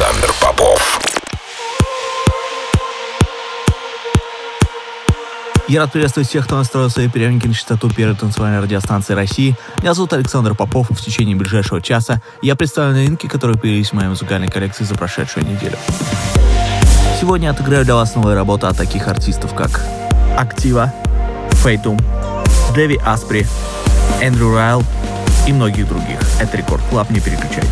Александр Попов. Я рад приветствовать всех, кто настроил свои приемники на частоту первой танцевальной радиостанции России. Меня зовут Александр Попов, и в течение ближайшего часа я представлю новинки, которые появились в моей музыкальной коллекции за прошедшую неделю. Сегодня я отыграю для вас новые работы от таких артистов, как Актива, Фейтум, Дэви Аспри, Эндрю Райл и многих других. Это Record Club, не переключайтесь.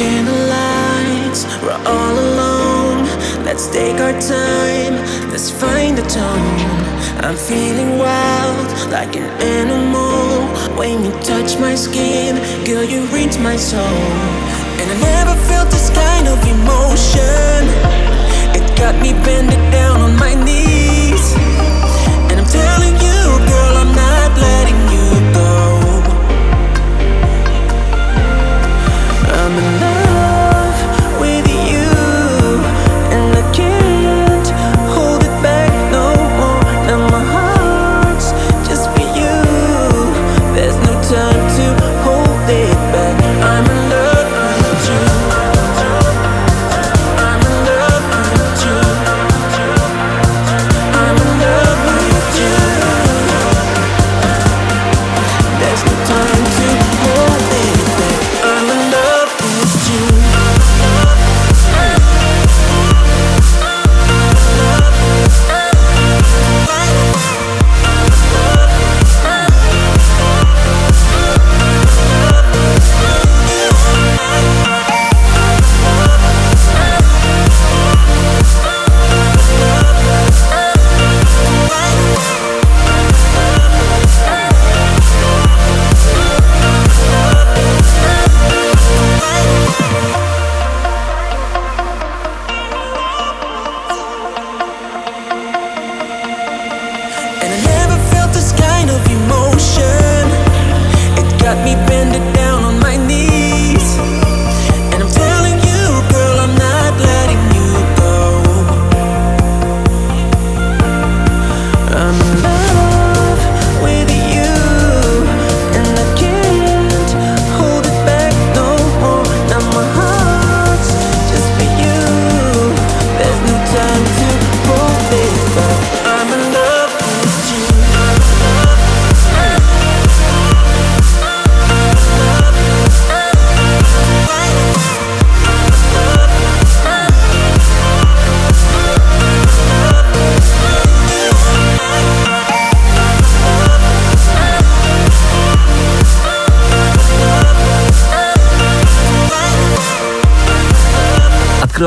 Candlelights, we're all alone. Let's take our time, let's find the tone. I'm feeling wild, like an animal. When you touch my skin, girl, you reach my soul. And I never felt this kind of emotion. It got me bending down on my knees. And I'm telling you, girl, I'm not letting you go. I'm in love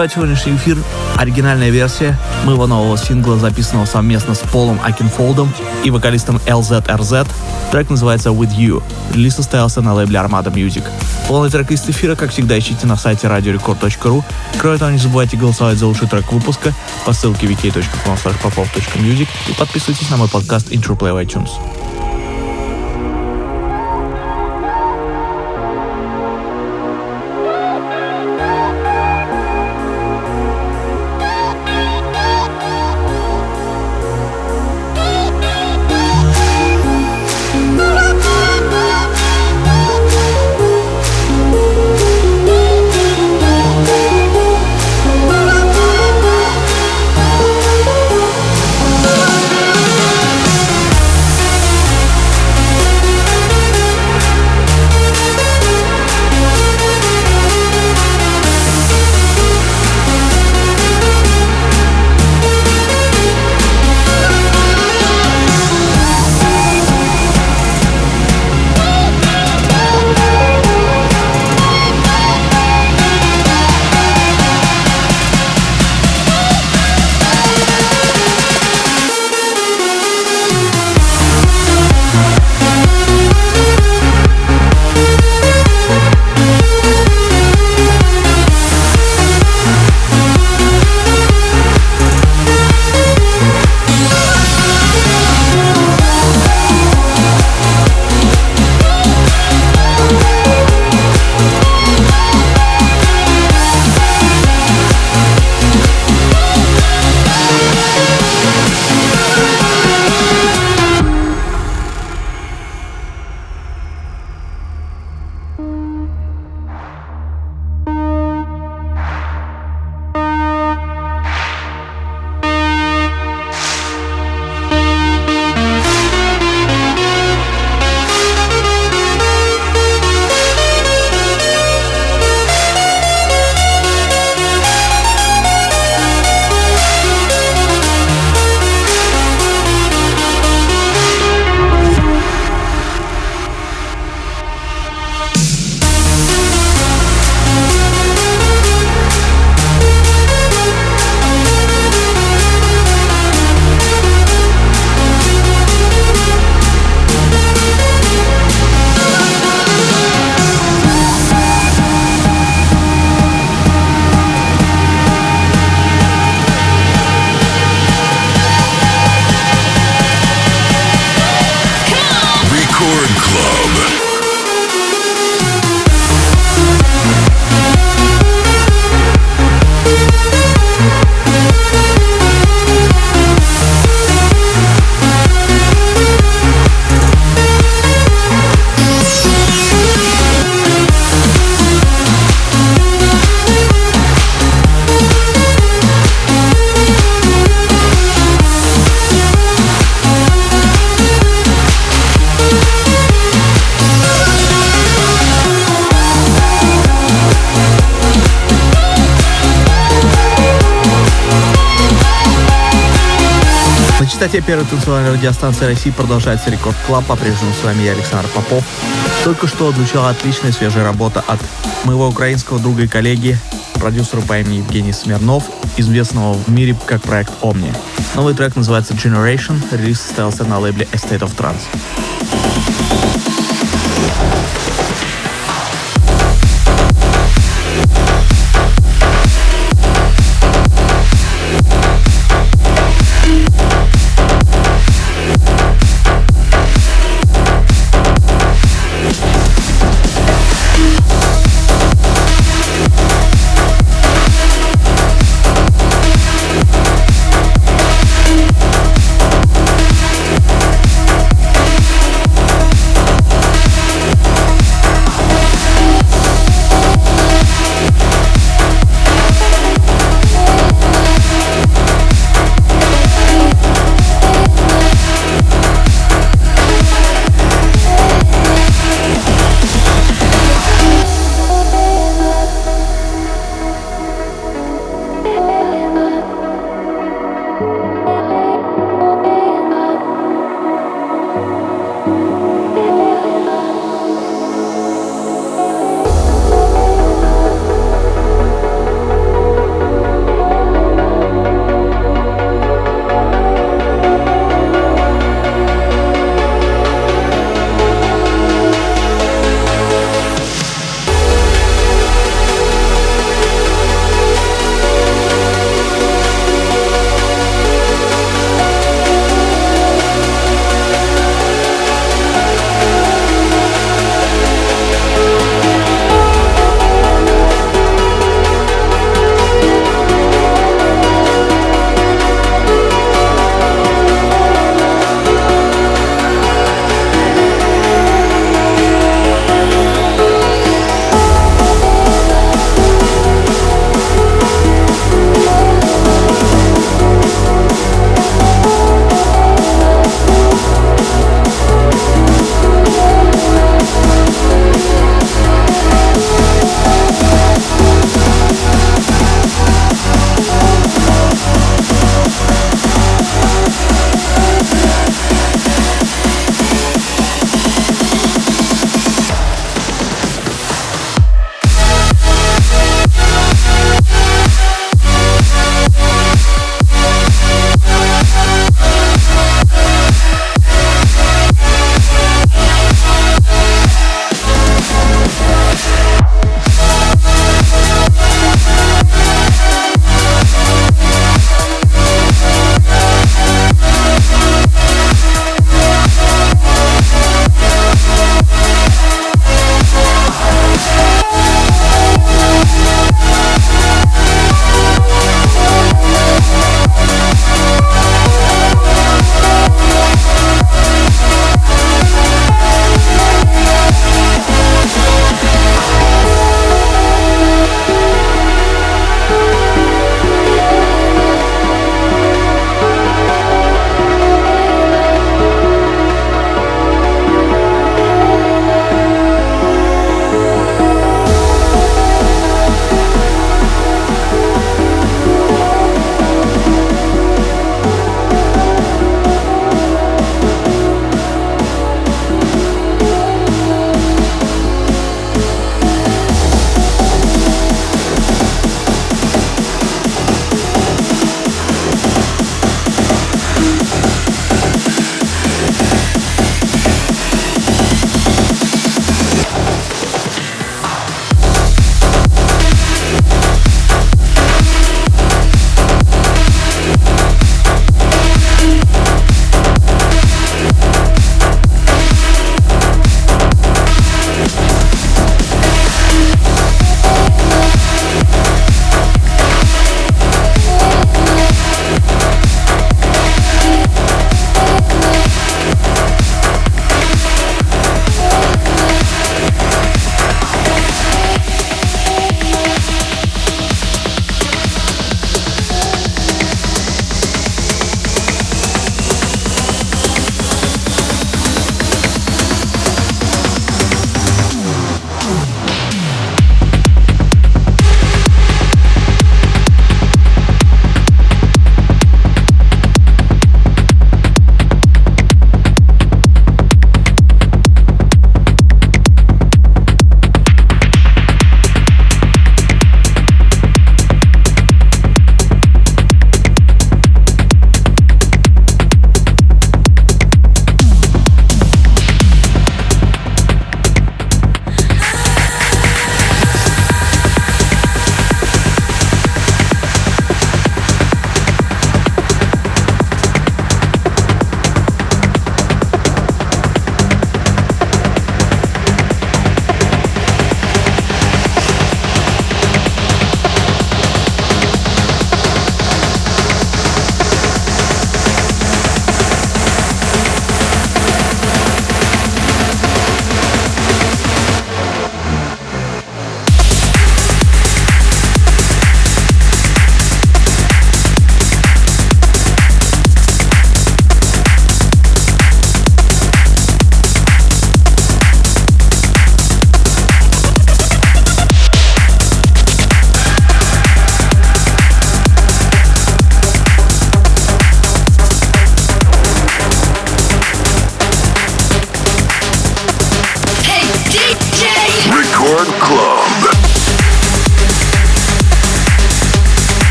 Открывает сегодняшний эфир оригинальная версия моего нового сингла, записанного совместно с Полом Акинфолдом и вокалистом LZRZ. Трек называется With You. Релиз состоялся на лейбле Armada Music. Полный трек из эфира, как всегда, ищите на сайте radiorecord.ru. Кроме того, не забывайте голосовать за лучший трек выпуска по ссылке wiki.com/popov.music и подписывайтесь на мой подкаст Intro Play в iTunes. Частоте первой танцевальной радиостанции России продолжается Record Club. По-прежнему с вами я, Александр Попов. Только что отзвучала отличная свежая работа от моего украинского друга и коллеги, продюсера по имени Евгений Смирнов, известного в мире как проект Omnia. Новый трек называется Generation, релиз состоялся на лейбле A State of Trance.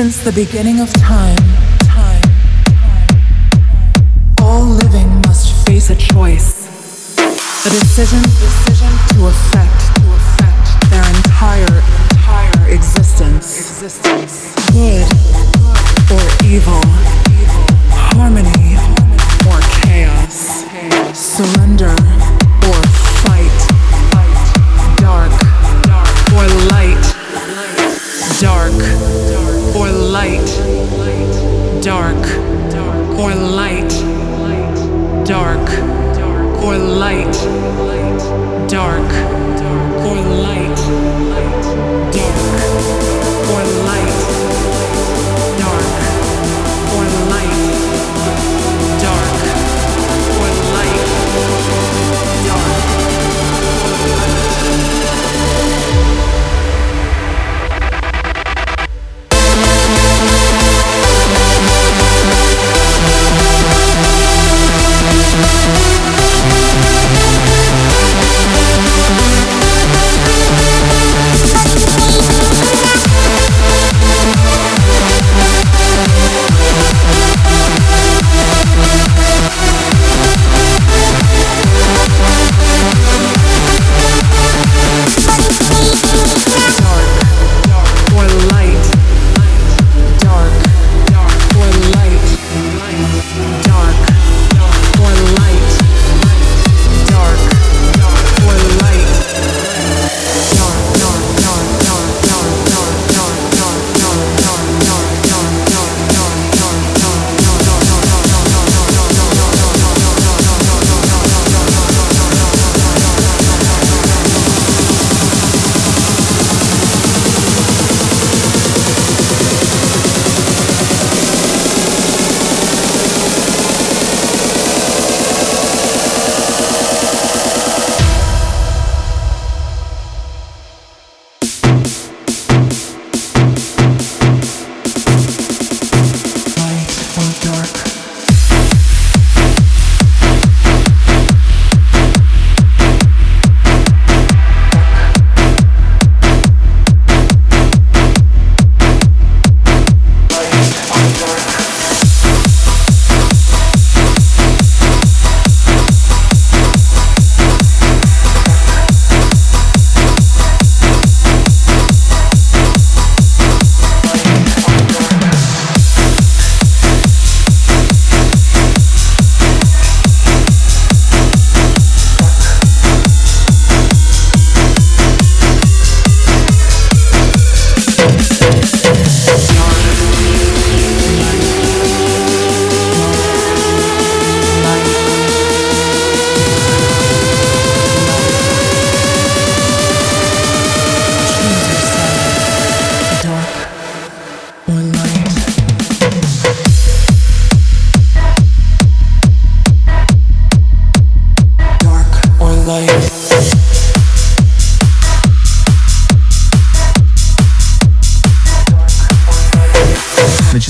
Since the beginning of time, time, all living must face a choice. A decision, decision to affect, to affect their entire, entire existence. Existence. Good or evil.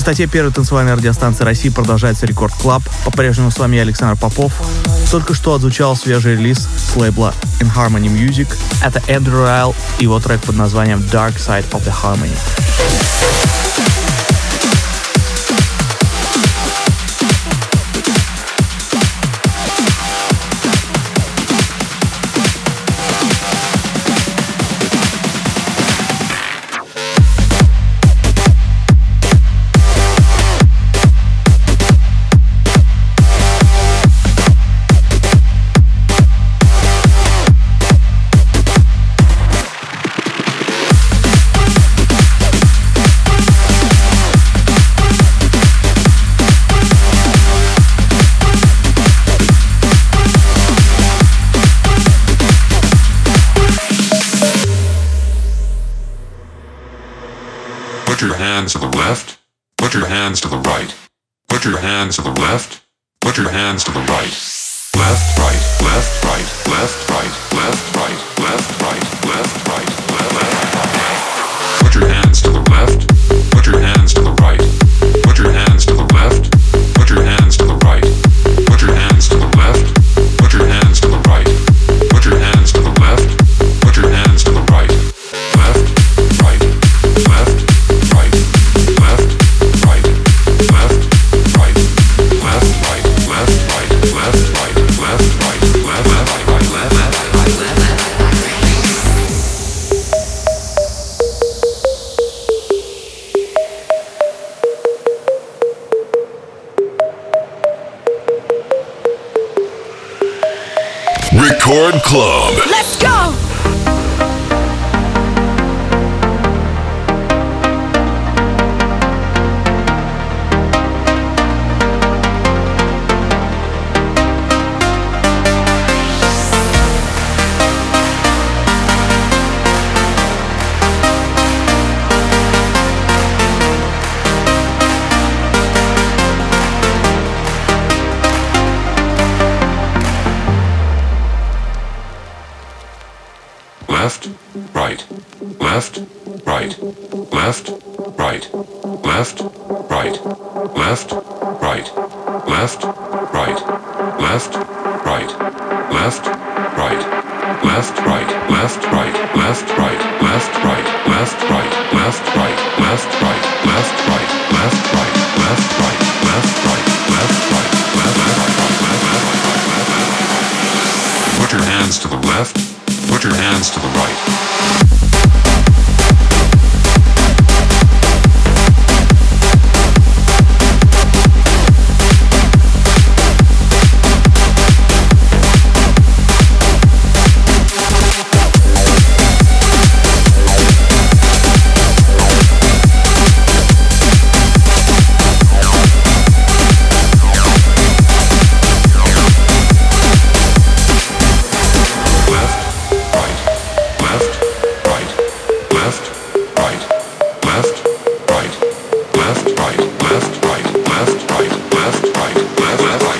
Частоте первой танцевальной радиостанции России продолжается Record Club. По-прежнему с вами я, Александр Попов. Только что отзвучал свежий релиз с лейбла In Harmony Music. Это Эндрю Райел и его трек под названием Dark Side of the Harmony. Club. Let's go! right, left.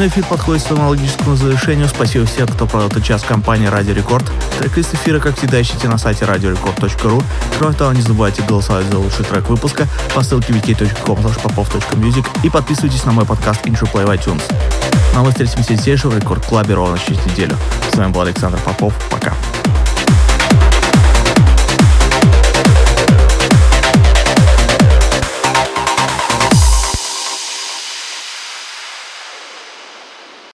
Очередной эфир подходит к своему логическому завершению. Спасибо всем, кто провел этот час в компании Радио Рекорд. Трек-лист эфира, как всегда, ищите на сайте radiorecord.ru. Кроме того, не забывайте голосовать за лучший трек выпуска по ссылке wiki.com popov.music и подписывайтесь на мой подкаст Play в iTunes. Ну а мы встретимся здесь же в Рекорд Клабе ровно через неделю. С вами был Александр Попов. Пока.